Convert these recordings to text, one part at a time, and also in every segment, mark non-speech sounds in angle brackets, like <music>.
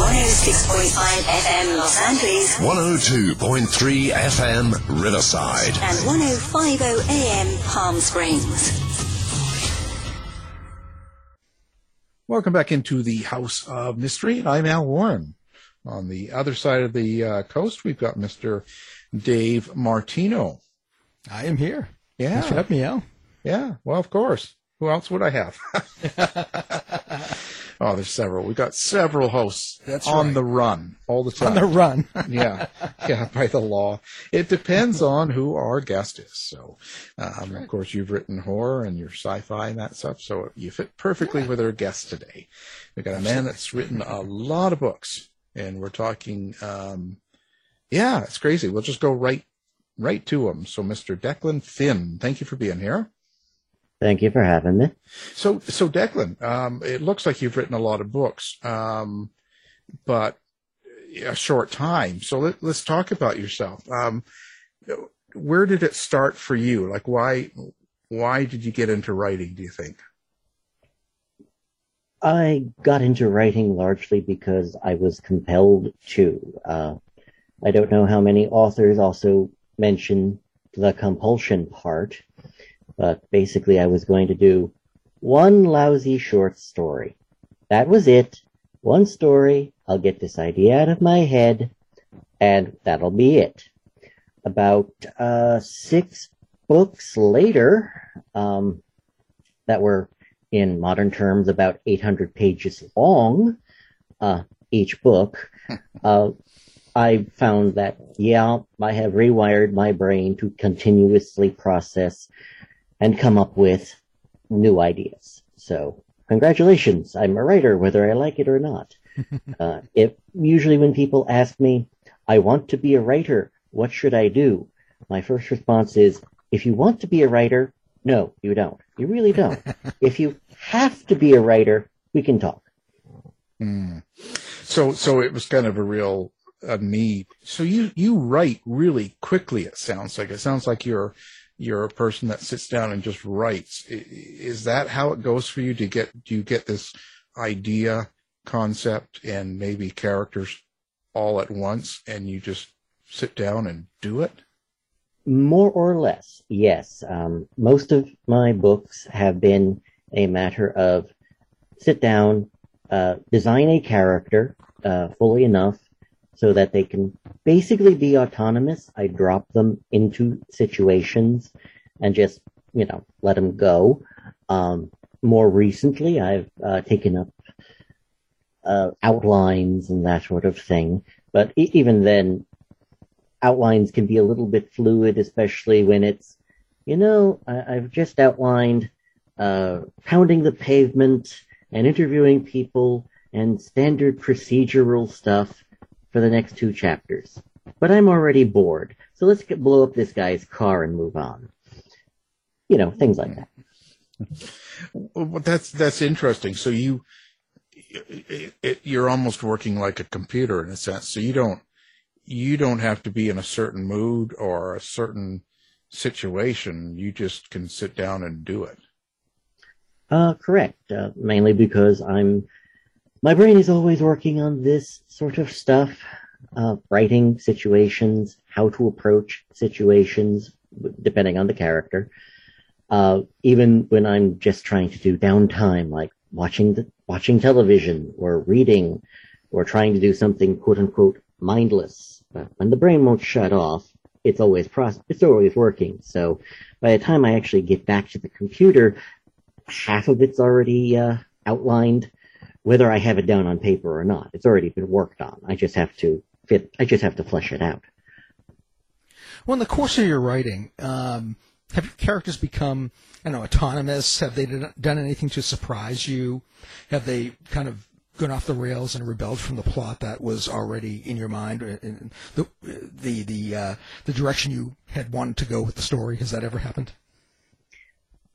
Heard 106.5 FM Los Angeles 102.3 FM Riverside. and 1050 AM Palm Springs. Welcome back into the House of Mystery. I'm Al Warren. On the other side of the uh, coast, we've got Mr. Dave Martino. I am here. Yeah. Thanks for having me, Al. Yeah, well, of course. Who else would I have? <laughs> oh, there's several. We've got several hosts That's on right. the run all the time. On the run. <laughs> yeah, yeah, by the law. It depends on who our guest is. So, um, of course, you've written horror and your sci-fi and that stuff, so you fit perfectly with our guest today. We've got a man that's written a lot of books, and we're talking. Um, yeah, it's crazy. We'll just go right, right to him. So, Mr. Declan Finn, thank you for being here. Thank you for having me. So, so Declan, um, it looks like you've written a lot of books, um, but a short time. So let, let's talk about yourself. Um, where did it start for you? Like, why, why did you get into writing? Do you think? I got into writing largely because I was compelled to. Uh, I don't know how many authors also mention the compulsion part, but basically I was going to do one lousy short story. That was it. One story. I'll get this idea out of my head, and that'll be it. About uh, six books later, um, that were in modern terms about 800 pages long, uh, each book, <laughs> uh, I found that, yeah, I have rewired my brain to continuously process and come up with new ideas. So, congratulations. I'm a writer, whether I like it or not. <laughs> uh, if usually when people ask me, I want to be a writer, what should I do? My first response is, if you want to be a writer, no, you don't. You really don't. <laughs> if you have to be a writer, we can talk. Mm. So, so it was kind of a real a need. So you you write really quickly. It sounds like it sounds like you're you're a person that sits down and just writes. Is that how it goes for you? Do you get do you get this idea, concept, and maybe characters all at once, and you just sit down and do it? More or less, yes. Um, most of my books have been a matter of sit down, uh, design a character uh, fully enough so that they can basically be autonomous. I drop them into situations and just, you know, let them go. Um, more recently, I've uh, taken up uh, outlines and that sort of thing. But e- even then, outlines can be a little bit fluid, especially when it's, you know, I- I've just outlined uh, pounding the pavement and interviewing people and standard procedural stuff for the next two chapters. But I'm already bored, so let's get, blow up this guy's car and move on. You know, things like that. Well, that's that's interesting. So you it, it, you're almost working like a computer in a sense. So you don't you don't have to be in a certain mood or a certain situation. You just can sit down and do it. Uh, correct. Uh, mainly because I'm, my brain is always working on this sort of stuff, uh, writing situations, how to approach situations, depending on the character. Uh, even when I'm just trying to do downtime, like watching the, watching television or reading or trying to do something quote unquote mindless. When the brain won't shut off, it's always process, it's always working. So by the time I actually get back to the computer, half of it's already uh, outlined, whether I have it down on paper or not. It's already been worked on. I just have to fit. I just have to flesh it out. Well, in the course of your writing, um, have your characters become, I know, autonomous? Have they done anything to surprise you? Have they kind of gone off the rails and rebelled from the plot that was already in your mind, in the the the uh, the direction you had wanted to go with the story? Has that ever happened?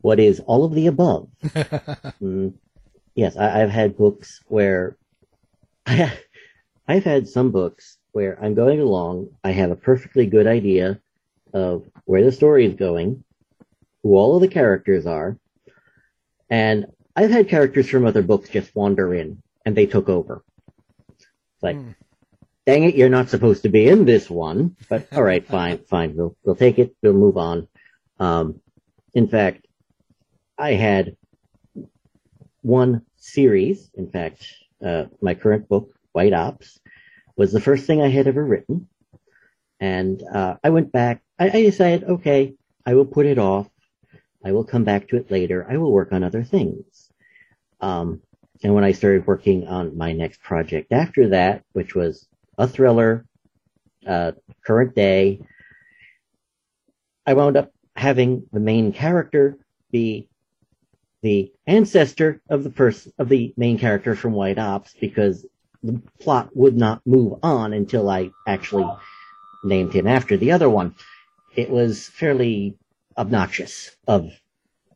What is all of the above? <laughs> mm, yes, I, have had books where I, <laughs> I've had some books where I'm going along. I have a perfectly good idea of where the story is going, who all of the characters are, and I've had characters from other books just wander in and they took over. It's like, mm. dang it, you're not supposed to be in this one, but all right, <laughs> fine, fine, we'll we'll take it, we'll move on. Um, in fact, I had one series. In fact, uh, my current book, White Ops, was the first thing I had ever written. And uh, I went back. I, I decided, okay, I will put it off. I will come back to it later. I will work on other things. Um, and when I started working on my next project after that, which was a thriller, uh, current day, I wound up having the main character be the ancestor of the person of the main character from White Ops because the plot would not move on until I actually named him after the other one. It was fairly obnoxious of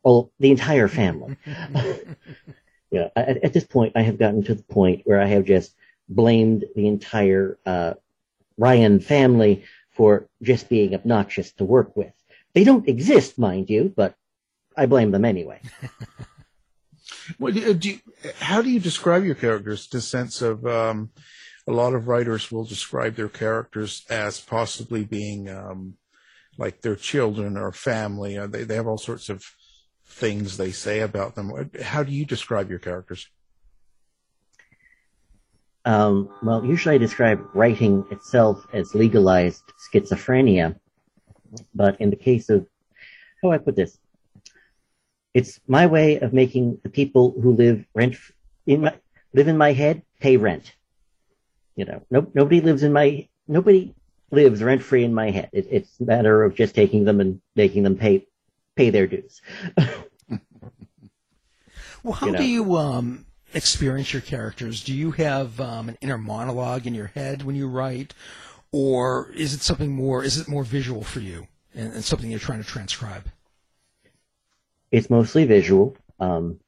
all, the entire family. <laughs> yeah, at, at, this point, I have gotten to the point where I have just blamed the entire uh, Ryan family for just being obnoxious to work with. They don't exist, mind you, but I blame them anyway. <laughs> well, do you, how do you describe your characters? The sense of um, a lot of writers will describe their characters as possibly being um, like their children or family. Uh, they they have all sorts of things they say about them. How do you describe your characters? Um, well, usually I describe writing itself as legalized schizophrenia, but in the case of how do I put this, it's my way of making the people who live rent in my live in my head pay rent. You know, no, nobody lives in my nobody lives rent free in my head. It, it's a matter of just taking them and making them pay pay their dues. <laughs> well, how you know? do you um, experience your characters? Do you have um, an inner monologue in your head when you write, or is it something more? Is it more visual for you and, and something you're trying to transcribe? It's mostly visual. Um,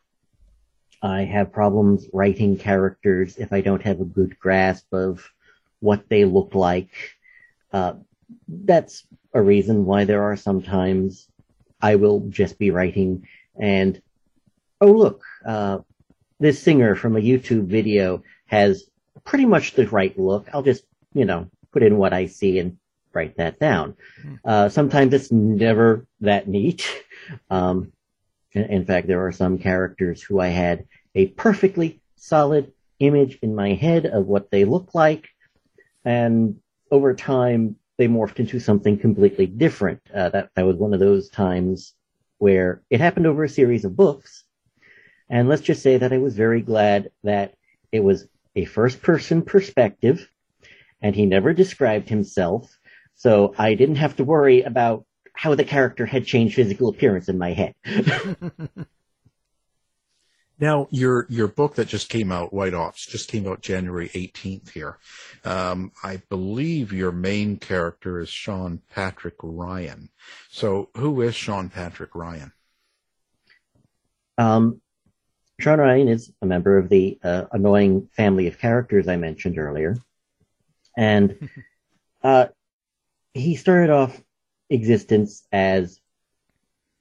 I have problems writing characters if I don't have a good grasp of what they look like. Uh, that's a reason why there are sometimes I will just be writing and, oh look, uh, this singer from a YouTube video has pretty much the right look. I'll just, you know, put in what I see and write that down. Uh, sometimes it's never that neat. <laughs> Um, in, fact, there are some characters who I had a perfectly solid image in my head of what they look like, and over time they morphed into something completely different. Uh, that that was one of those times where it happened over a series of books, and let's just say that I was very glad that it was a first person perspective, and he never described himself, so I didn't have to worry about how the character had changed physical appearance in my head. <laughs> Now, your your book that just came out, White Ops, just came out January 18th here. Um, I believe your main character is Sean Patrick Ryan. So, who is Sean Patrick Ryan? Um, Sean Ryan is a member of the uh, annoying family of characters I mentioned earlier, and <laughs> uh, he started off existence as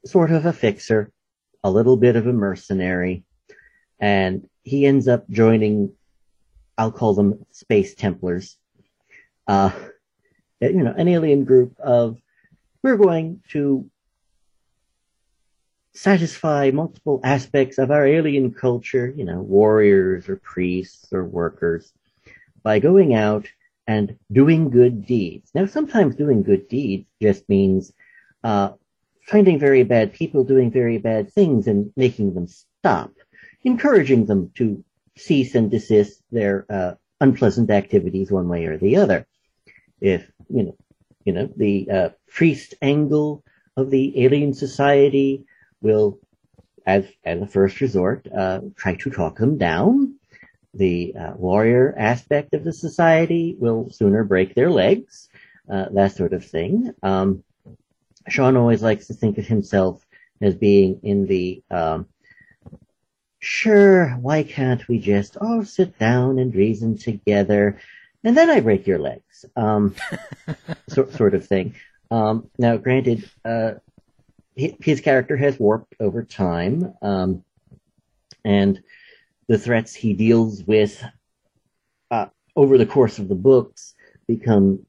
sort of a fixer, a little bit of a mercenary, and he ends up joining, I'll call them Space Templars, uh, you know, an alien group of, we're going to satisfy multiple aspects of our alien culture, you know, warriors or priests or workers, by going out and doing good deeds. Now, sometimes doing good deeds just means uh, finding very bad people doing very bad things and making them stop, encouraging them to cease and desist their uh, unpleasant activities one way or the other. If you know, you know, the uh, priest angle of the alien society will, as as a first resort, uh, try to talk them down the uh, warrior aspect of the society will sooner break their legs, uh, that sort of thing. Um, Sean always likes to think of himself as being in the um, sure, why can't we just all sit down and reason together, and then I break your legs, um, <laughs> so, sort of thing. Um, now, granted, uh, his character has warped over time, um, and the threats he deals with uh, over the course of the books become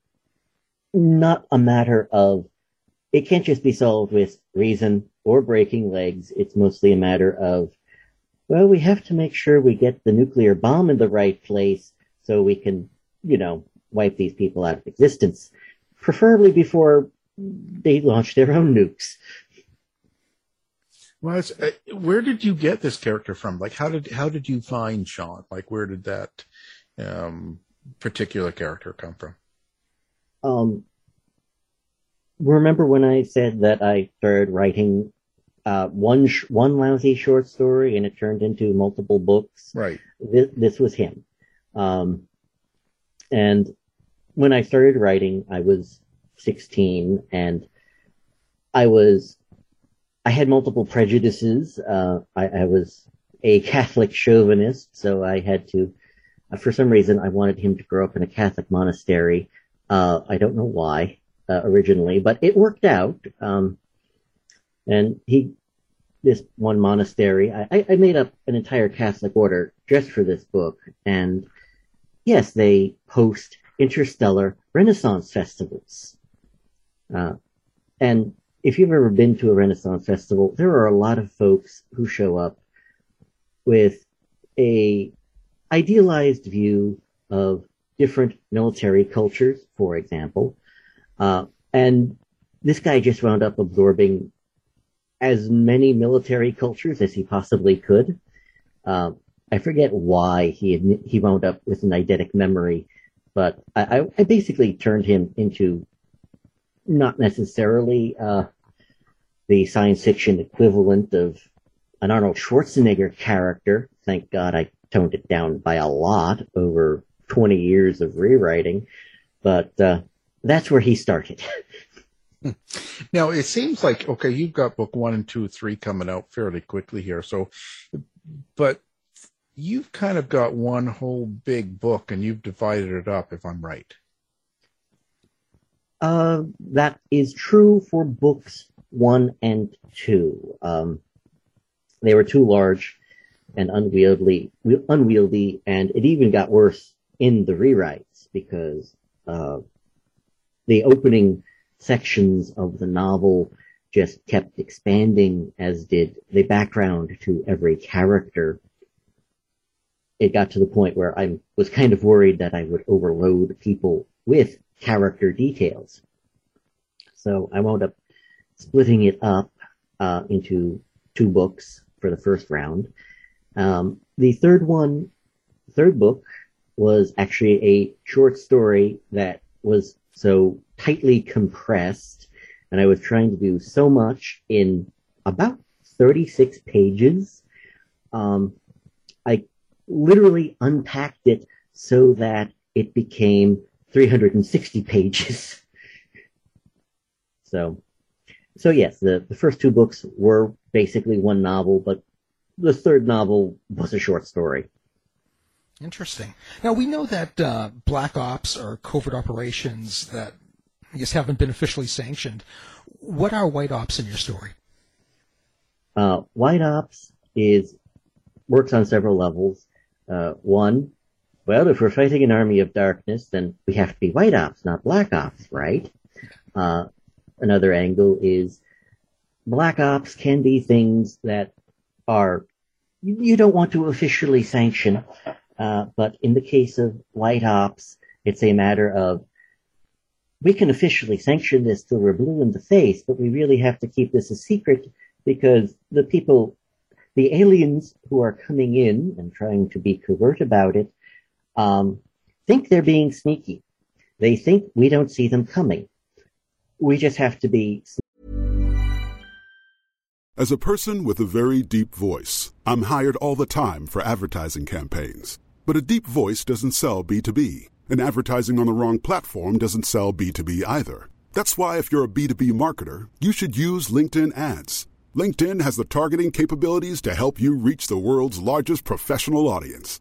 not a matter of it can't just be solved with reason or breaking legs. It's mostly a matter of well, we have to make sure we get the nuclear bomb in the right place so we can, you know, wipe these people out of existence, preferably before they launch their own nukes. Well, uh, where did you get this character from? Like, how did how did you find Sean? Like, where did that um, particular character come from? Um, remember when I said that I started writing uh, one sh- one lousy short story and it turned into multiple books? Right. This, this was him. Um, and when I started writing, I was 16 and I was I had multiple prejudices. Uh, I, I, was a Catholic chauvinist, so I had to, uh, for some reason, I wanted him to grow up in a Catholic monastery. Uh, I don't know why uh, originally, but it worked out. Um, and he, this one monastery, I, I made up an entire Catholic order just for this book. And yes, they host interstellar Renaissance festivals. Uh, and if you've ever been to a Renaissance festival, there are a lot of folks who show up with a idealized view of different military cultures, for example. Uh, and this guy just wound up absorbing as many military cultures as he possibly could. Uh, I forget why he he wound up with an eidetic memory, but I, I basically turned him into not necessarily uh, the science fiction equivalent of an Arnold Schwarzenegger character. Thank God I toned it down by a lot over 20 years of rewriting, but uh, that's where he started. <laughs> now it seems like okay, you've got book one and two, three coming out fairly quickly here. So, but you've kind of got one whole big book and you've divided it up, if I'm right. Uh, that is true for books one and two. Um, they were too large and unwieldy, unwieldy, and it even got worse in the rewrites because uh, the opening sections of the novel just kept expanding, as did the background to every character. It got to the point where I was kind of worried that I would overload people with character details. So I wound up splitting it up uh, into two books for the first round. Um, the third one, third book, was actually a short story that was so tightly compressed, and I was trying to do so much in about 36 pages. Um, I literally unpacked it so that it became 360 pages. <laughs> so, so yes, the, the first two books were basically one novel, but the third novel was a short story. Interesting. Now we know that uh, black ops are covert operations that I guess haven't been officially sanctioned. What are white ops in your story? Uh, white ops is works on several levels. Uh, one, well, if we're fighting an army of darkness, then we have to be white ops, not black ops, right? Uh, another angle is black ops can be things that are you don't want to officially sanction, uh, but in the case of white ops, it's a matter of we can officially sanction this till we're blue in the face, but we really have to keep this a secret because the people, the aliens who are coming in and trying to be covert about it, um, think they're being sneaky. They think we don't see them coming. We just have to be. As a person with a very deep voice, I'm hired all the time for advertising campaigns. But a deep voice doesn't sell B2B, and advertising on the wrong platform doesn't sell B2B either. That's why, if you're a B2B marketer, you should use LinkedIn ads. LinkedIn has the targeting capabilities to help you reach the world's largest professional audience.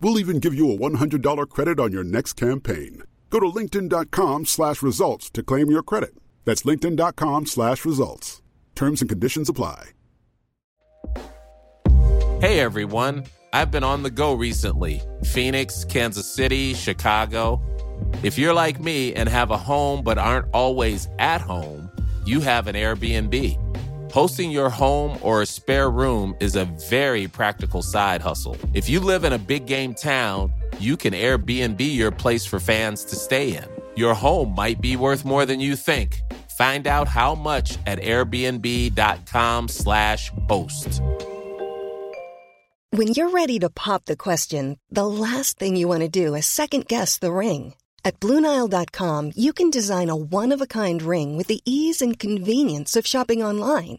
We'll even give you a $100 credit on your next campaign. Go to linkedin.com slash results to claim your credit. That's linkedin.com slash results. Terms and conditions apply. Hey everyone, I've been on the go recently Phoenix, Kansas City, Chicago. If you're like me and have a home but aren't always at home, you have an Airbnb. Hosting your home or a spare room is a very practical side hustle. If you live in a big game town, you can Airbnb your place for fans to stay in. Your home might be worth more than you think. Find out how much at airbnb.com/slash host. When you're ready to pop the question, the last thing you want to do is second guess the ring. At Bluenile.com, you can design a one of a kind ring with the ease and convenience of shopping online.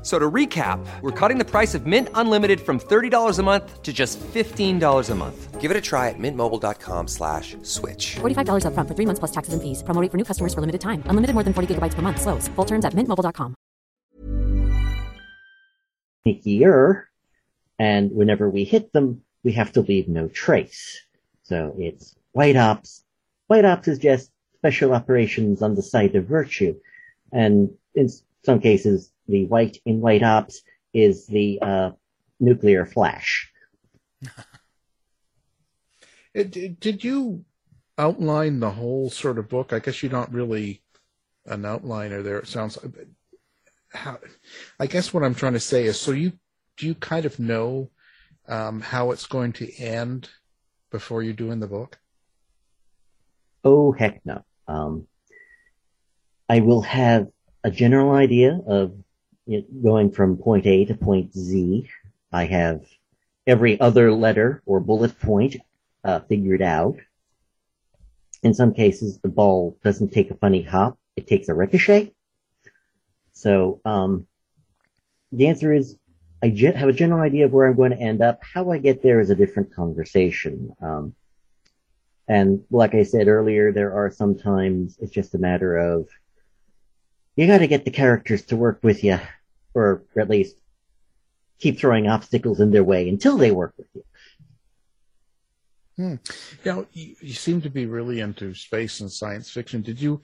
F- So to recap, we're cutting the price of Mint Unlimited from $30 a month to just $15 a month. Give it a try at mintmobile.com slash switch. $45 upfront for three months plus taxes and fees. Promo rate for new customers for limited time. Unlimited more than 40 gigabytes per month. Slows. Full terms at mintmobile.com. sneakier, and whenever we hit them, we have to leave no trace. So it's white ops. White ops is just special operations on the side of virtue. And in some cases, the white in white ops is the uh, nuclear flash. <laughs> Did you outline the whole sort of book? I guess you're not really an outliner there. It sounds. How, I guess what I'm trying to say is, so you do you kind of know um, how it's going to end before you do in the book? Oh, heck no. Um, I will have a general idea of going from point A to point Z. I have every other letter or bullet point uh, figured out. In some cases, the ball doesn't take a funny hop; it takes a ricochet. So um, the answer is I have a general idea of where I'm going to end up. How I get there is a different conversation. Um, and like I said earlier, there are sometimes it's just a matter of you got to get the characters to work with you, or at least keep throwing obstacles in their way until they work with you. Hmm. You you, you seem to be really into space and science fiction. Did you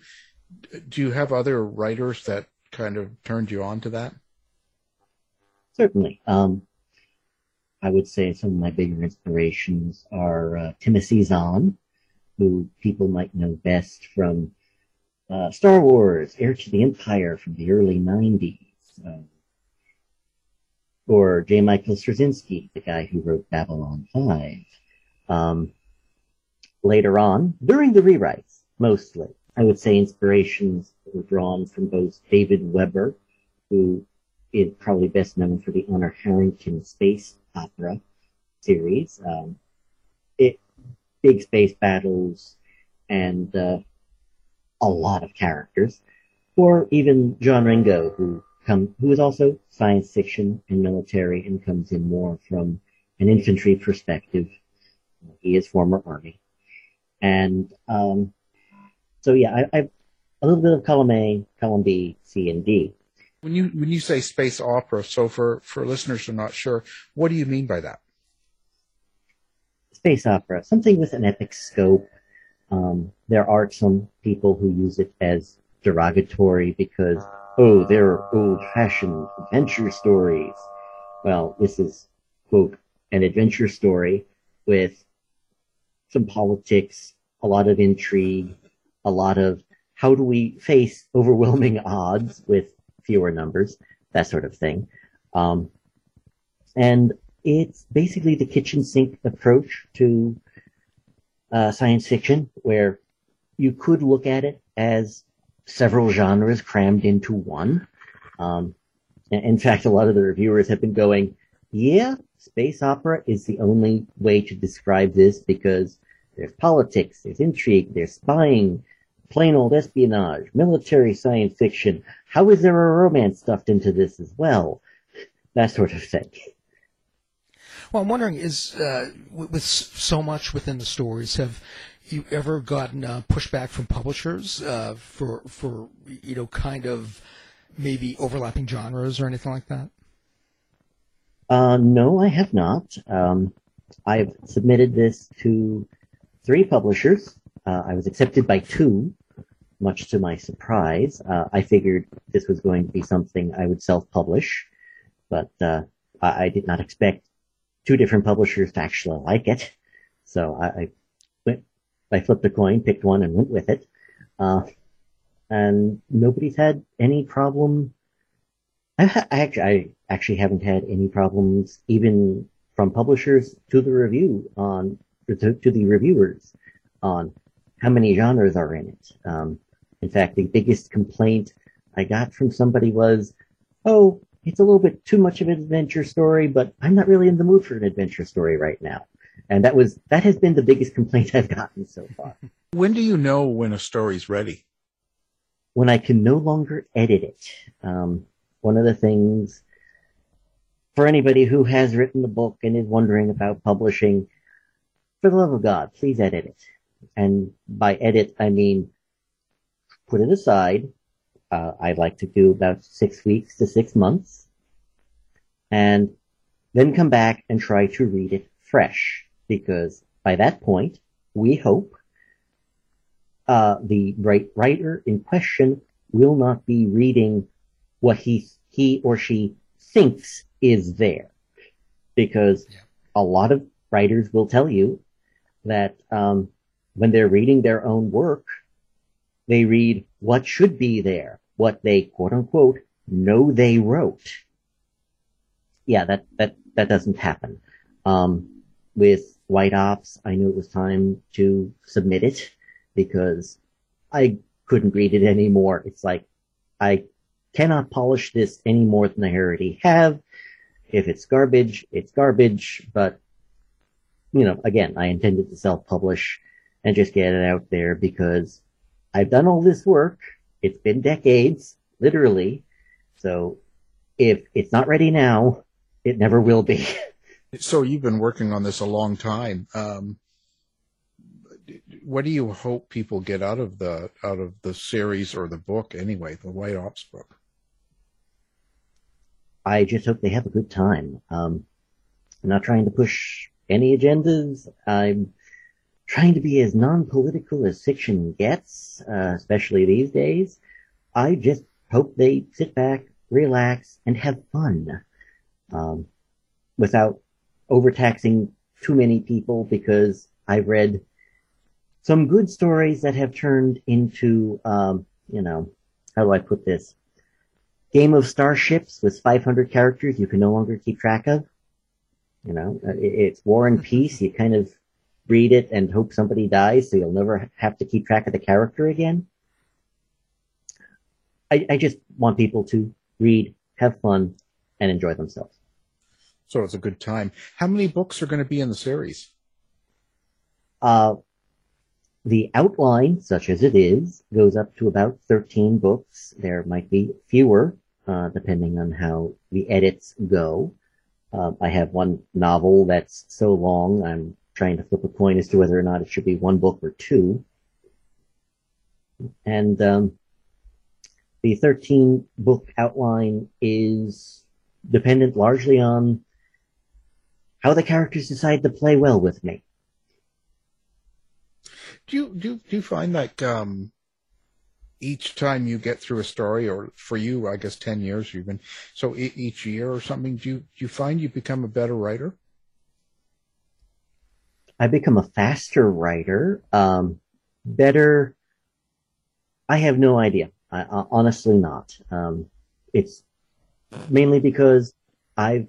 do you have other writers that kind of turned you on to that? Certainly. Um, I would say some of my bigger inspirations are uh, Timothy Zahn, who people might know best from uh, Star Wars, Heir to the Empire from the early 90s, uh, or J. Michael Straczynski, the guy who wrote Babylon 5. Um, later on, during the rewrites, mostly, I would say inspirations were drawn from both David Weber, who is probably best known for the Honor Harrington space opera series. Um, it big space battles and uh, a lot of characters, or even John Ringo, who come who is also science fiction and military and comes in more from an infantry perspective. He is former army, and um, so yeah, I, I a little bit of column A, column B, C, and D. When you when you say space opera, so for for listeners who are not sure, what do you mean by that? Space opera, something with an epic scope. Um, there are some people who use it as derogatory because oh, they're old-fashioned adventure stories. Well, this is quote an adventure story with some politics, a lot of intrigue, a lot of how do we face overwhelming <laughs> odds with fewer numbers, that sort of thing. Um, and it's basically the kitchen sink approach to uh, science fiction, where you could look at it as several genres crammed into one. Um, in fact, a lot of the reviewers have been going, yeah, space opera is the only way to describe this because there's politics, there's intrigue, there's spying, plain old espionage, military science fiction. How is there a romance stuffed into this as well? That sort of thing. Well, I'm wondering, is uh, with so much within the stories, have you ever gotten uh, pushback from publishers uh, for for you know kind of maybe overlapping genres or anything like that? Uh, no, I have not. Um, I've submitted this to three publishers. Uh, I was accepted by two, much to my surprise. Uh, I figured this was going to be something I would self-publish, but uh, I, I, did not expect two different publishers to actually like it. So I, I I flipped a coin, picked one, and went with it. Uh, and nobody's had any problem. I, I, actually, I actually haven't had any problems, even from publishers to the review on to, to the reviewers on how many genres are in it. Um, in fact, the biggest complaint I got from somebody was, "Oh, it's a little bit too much of an adventure story, but I'm not really in the mood for an adventure story right now." And that was that has been the biggest complaint <laughs> I've gotten so far. When do you know when a story's ready? When I can no longer edit it. Um, one of the things for anybody who has written the book and is wondering about publishing, for the love of God, please edit it. And by edit, I mean put it aside. Uh, I'd like to do about six weeks to six months and then come back and try to read it fresh because by that point, we hope uh, the right writer in question will not be reading what he he or she thinks is there, because yeah. a lot of writers will tell you that um, when they're reading their own work, they read what should be there, what they quote unquote know they wrote. Yeah, that, that, that doesn't happen. Um, with White Ops, I knew it was time to submit it because I couldn't read it anymore. It's like, I cannot polish this any more than I already have. If it's garbage, it's garbage, but you know, again, I intended to self-publish and just get it out there because I've done all this work. It's been decades, literally. So if it's not ready now, it never will be. <laughs> So you've been working on this a long time. Um, what do you hope people get out of the out of the series or the book anyway, the White Ops book? I just hope they have a good time. Um, I'm not trying to push any agendas. I'm trying to be as non-political as fiction gets, uh, especially these days. I just hope they sit back, relax, and have fun, um, without overtaxing too many people because I've read some good stories that have turned into, um, you know, how do I put this? Game of Starships with 500 characters you can no longer keep track of. You know, it's War and Peace. You kind of read it and hope somebody dies so you'll never have to keep track of the character again. I, I just want people to read, have fun, and enjoy themselves. So it's a good time. How many books are going to be in the series? Uh, the outline, such as it is, goes up to about 13 books. There might be fewer, uh, depending on how the edits go. Uh, I have one novel that's so long, I'm trying to flip a coin as to whether or not it should be one book or two. And um, the 13 book outline is dependent largely on how the characters decide to play well with me. Do you do, do you find like um, each time you get through a story, or for you, I guess ten years you've been so e- each year or something, do you do you find you become a better writer? I become a faster writer, um, better. I have no idea. I, I, honestly, not. Um, it's mainly because I've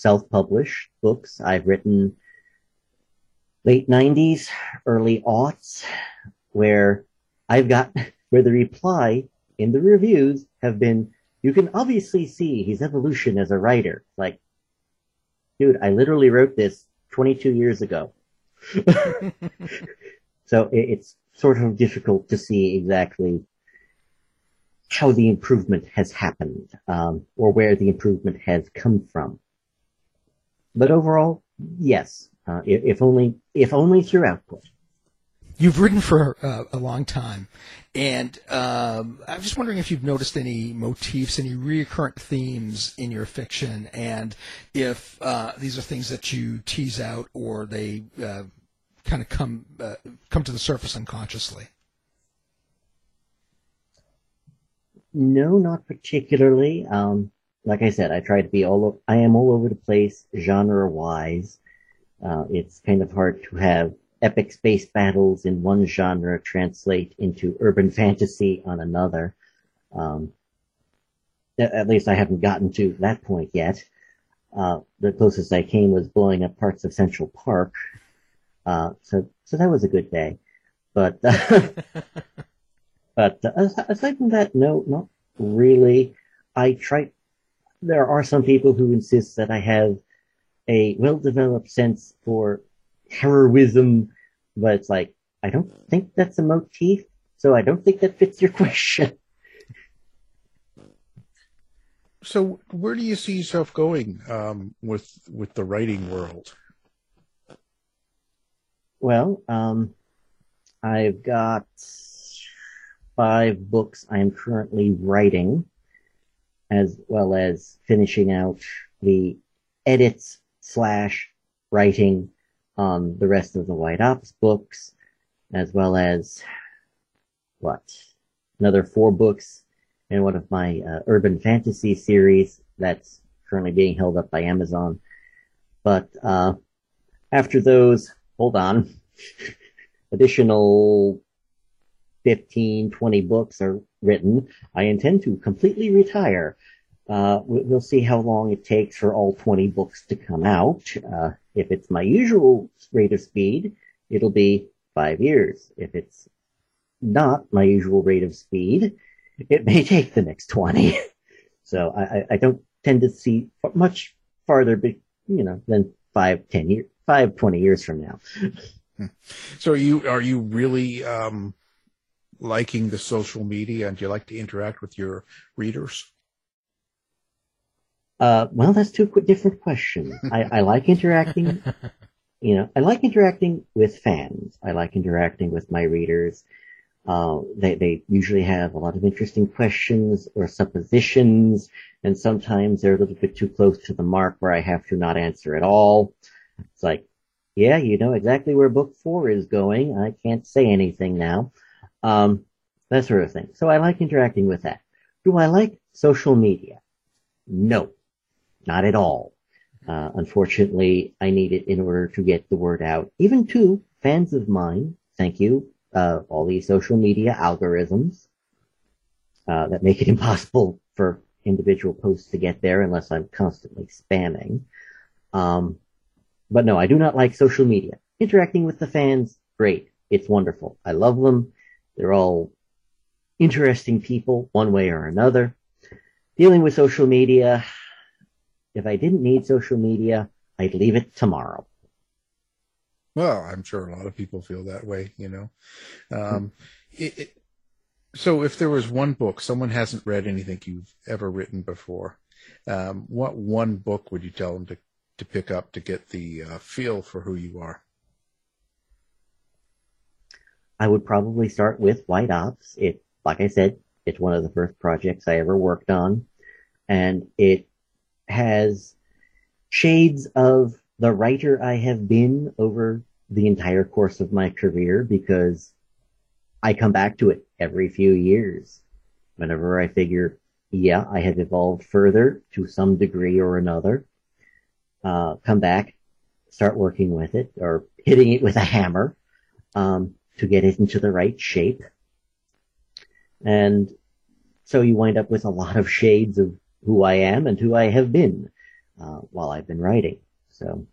self-published books. I've written late 90s, early aughts, where I've got, <laughs> where the reply in the reviews have been, you can obviously see his evolution as a writer. Like, dude, I literally wrote this 22 years ago. <laughs> so it's sort of difficult to see exactly how the improvement has happened, um, or where the improvement has come from. But overall, yes, uh, if, if, only if only through output. You've written for uh, a long time, and um, I'm just wondering if you've noticed any motifs, any recurrent themes in your fiction, and if uh, these are things that you tease out or they uh, kind of come uh, come to the surface unconsciously. No, not particularly. Um, like I said, I try to be all, I am all over the place genre wise. Uh, it's kind of hard to have epic space battles in one genre translate into urban <laughs> fantasy on another. Um, at least I haven't gotten to that point yet. Uh, the closest I came was blowing up parts of Central Park. Uh, so, so that was a good day. But, uh, <laughs> <laughs> but uh, aside from that, no, not really. I try, there are some people who insist that I have a well-developed sense for heroism, but it's like, I don't think that's a motif, so I don't think that fits your <laughs> question. So, where do you see yourself going um, with with the writing world? Well, um, I've got five books I am currently writing as well as finishing out the edits slash writing on the rest of the White Ops books, as well as what another four books in one of my uh, urban fantasy series that's currently being held up by Amazon. But uh, after those, hold on, <laughs> additional 15, 20 books are written. I intend to completely retire. Uh, we'll see how long it takes for all 20 books to come out. Uh, If it's my usual rate of speed, it'll be five years. If it's not my usual rate of speed, it may <laughs> take the next 20. <laughs> so I, I don't tend to see much farther, you know, than five, ten years, five, 20 years from now. So are you, are you really, um, liking the social media and do you like to interact with your readers? Uh, well, that's two different questions. <laughs> I, I like interacting, you know, I like interacting with fans. I like interacting with my readers. Uh, they, they usually have a lot of interesting questions or suppositions, and sometimes they're a little bit too close to the mark where I have to not answer at all. It's like, yeah, you know exactly where book four is going. I can't say anything now. Um, that sort of thing. So I like interacting with that. Do I like social media? No, not at all. Uh, unfortunately, I need it in order to get the word out, even to fans of mine. Thank you. Uh, all these social media algorithms uh, that make it <laughs> impossible for individual posts to get there unless I'm constantly spamming. Um, but no, I do not like social media. Interacting with the fans, great. It's wonderful. I love them. They're all interesting people, one way or another. Dealing with social media, if I didn't need social media, I'd leave it tomorrow. Well, I'm sure a lot of people feel that way, you know. Um, it, it, so if there was one book, someone hasn't read anything you've ever written before, um, what one book would you tell them to, to pick up to get the uh, feel for who you are? I would probably start with White Ops. It, like I said, it's one of the first projects I ever worked on, and it has shades of the writer I have been over the entire course of my career because I come back to it every few years. Whenever I figure, yeah, I have evolved further to some degree or another, uh, come back, start working with it or hitting it with a hammer, um, to get it into the right shape. And so you wind up with a lot of shades of who I am and who I have been uh, while I've been writing. So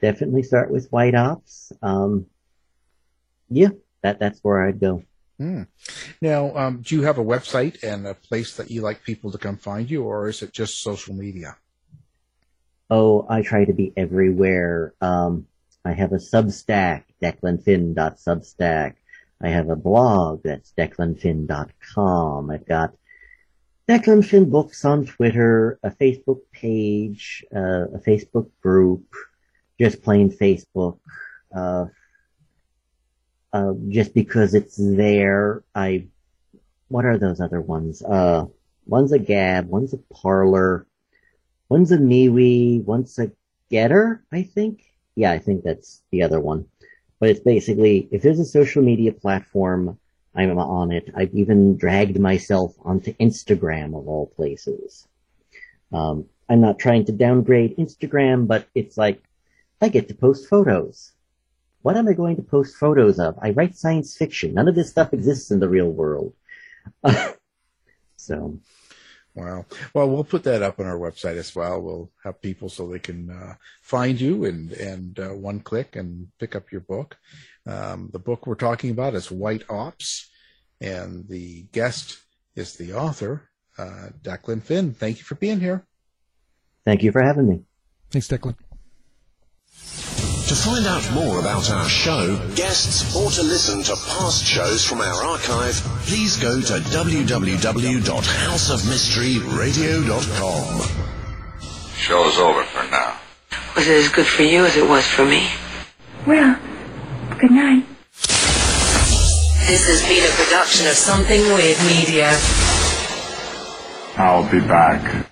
definitely start with White Ops. Um, yeah, that that's where I'd go. Hmm. Now, um, do you have a website and a place that you like people to come find you, or is it just social media? Oh, I try to be everywhere. Um, I have a Substack, declanfinn.substack. I have a blog that's declanfinn.com. I've got Declan Finn Books on Twitter, a Facebook page, uh, a Facebook group, just plain Facebook. Uh, uh, just because it's there, I, what are those other ones? Uh, one's a Gab, one's a Parler, one's a MeWe, one's a Gettr, I think. Yeah, I think that's the other one. But it's basically, if there's a social media platform, I'm on it. I've even dragged myself onto Instagram of all places. Um, I'm not trying to downgrade Instagram, but it's like, I get to post photos. What am I going to post photos of? I write science fiction. None of this stuff exists in the real world. <laughs> so. Wow. Well, we'll put that up on our website as well. We'll have people so they can uh, find you and and uh, one click and pick up your book. Um, the book we're talking about is White Ops, and the guest is the author, uh, Declan Finn. Thank you for being here. Thank you for having me. Thanks, Declan. To find out more about our show, guests, or to listen to past shows from our archive, please go to www.houseofmysteryradio.com. Show's over for now. Was it as good for you as it was for me? Well, good night. This has been a production of Something Weird Media. I'll be back.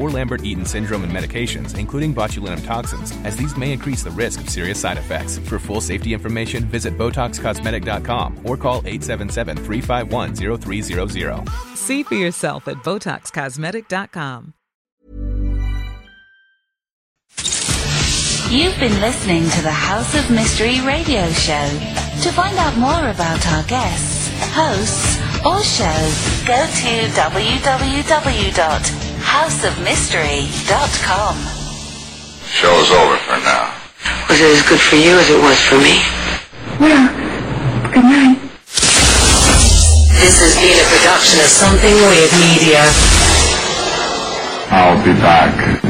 or Lambert Eaton syndrome and medications, including botulinum toxins, as these may increase the risk of serious side effects. For full safety information, visit BotoxCosmetic.com or call 877 351 0300. See for yourself at BotoxCosmetic.com. You've been listening to the House of Mystery radio show. To find out more about our guests, hosts, or shows, go to www.houseofmystery.com. Show's over for now. Was it as good for you as it was for me? Well, good night. This has been a production of Something Weird Media. I'll be back.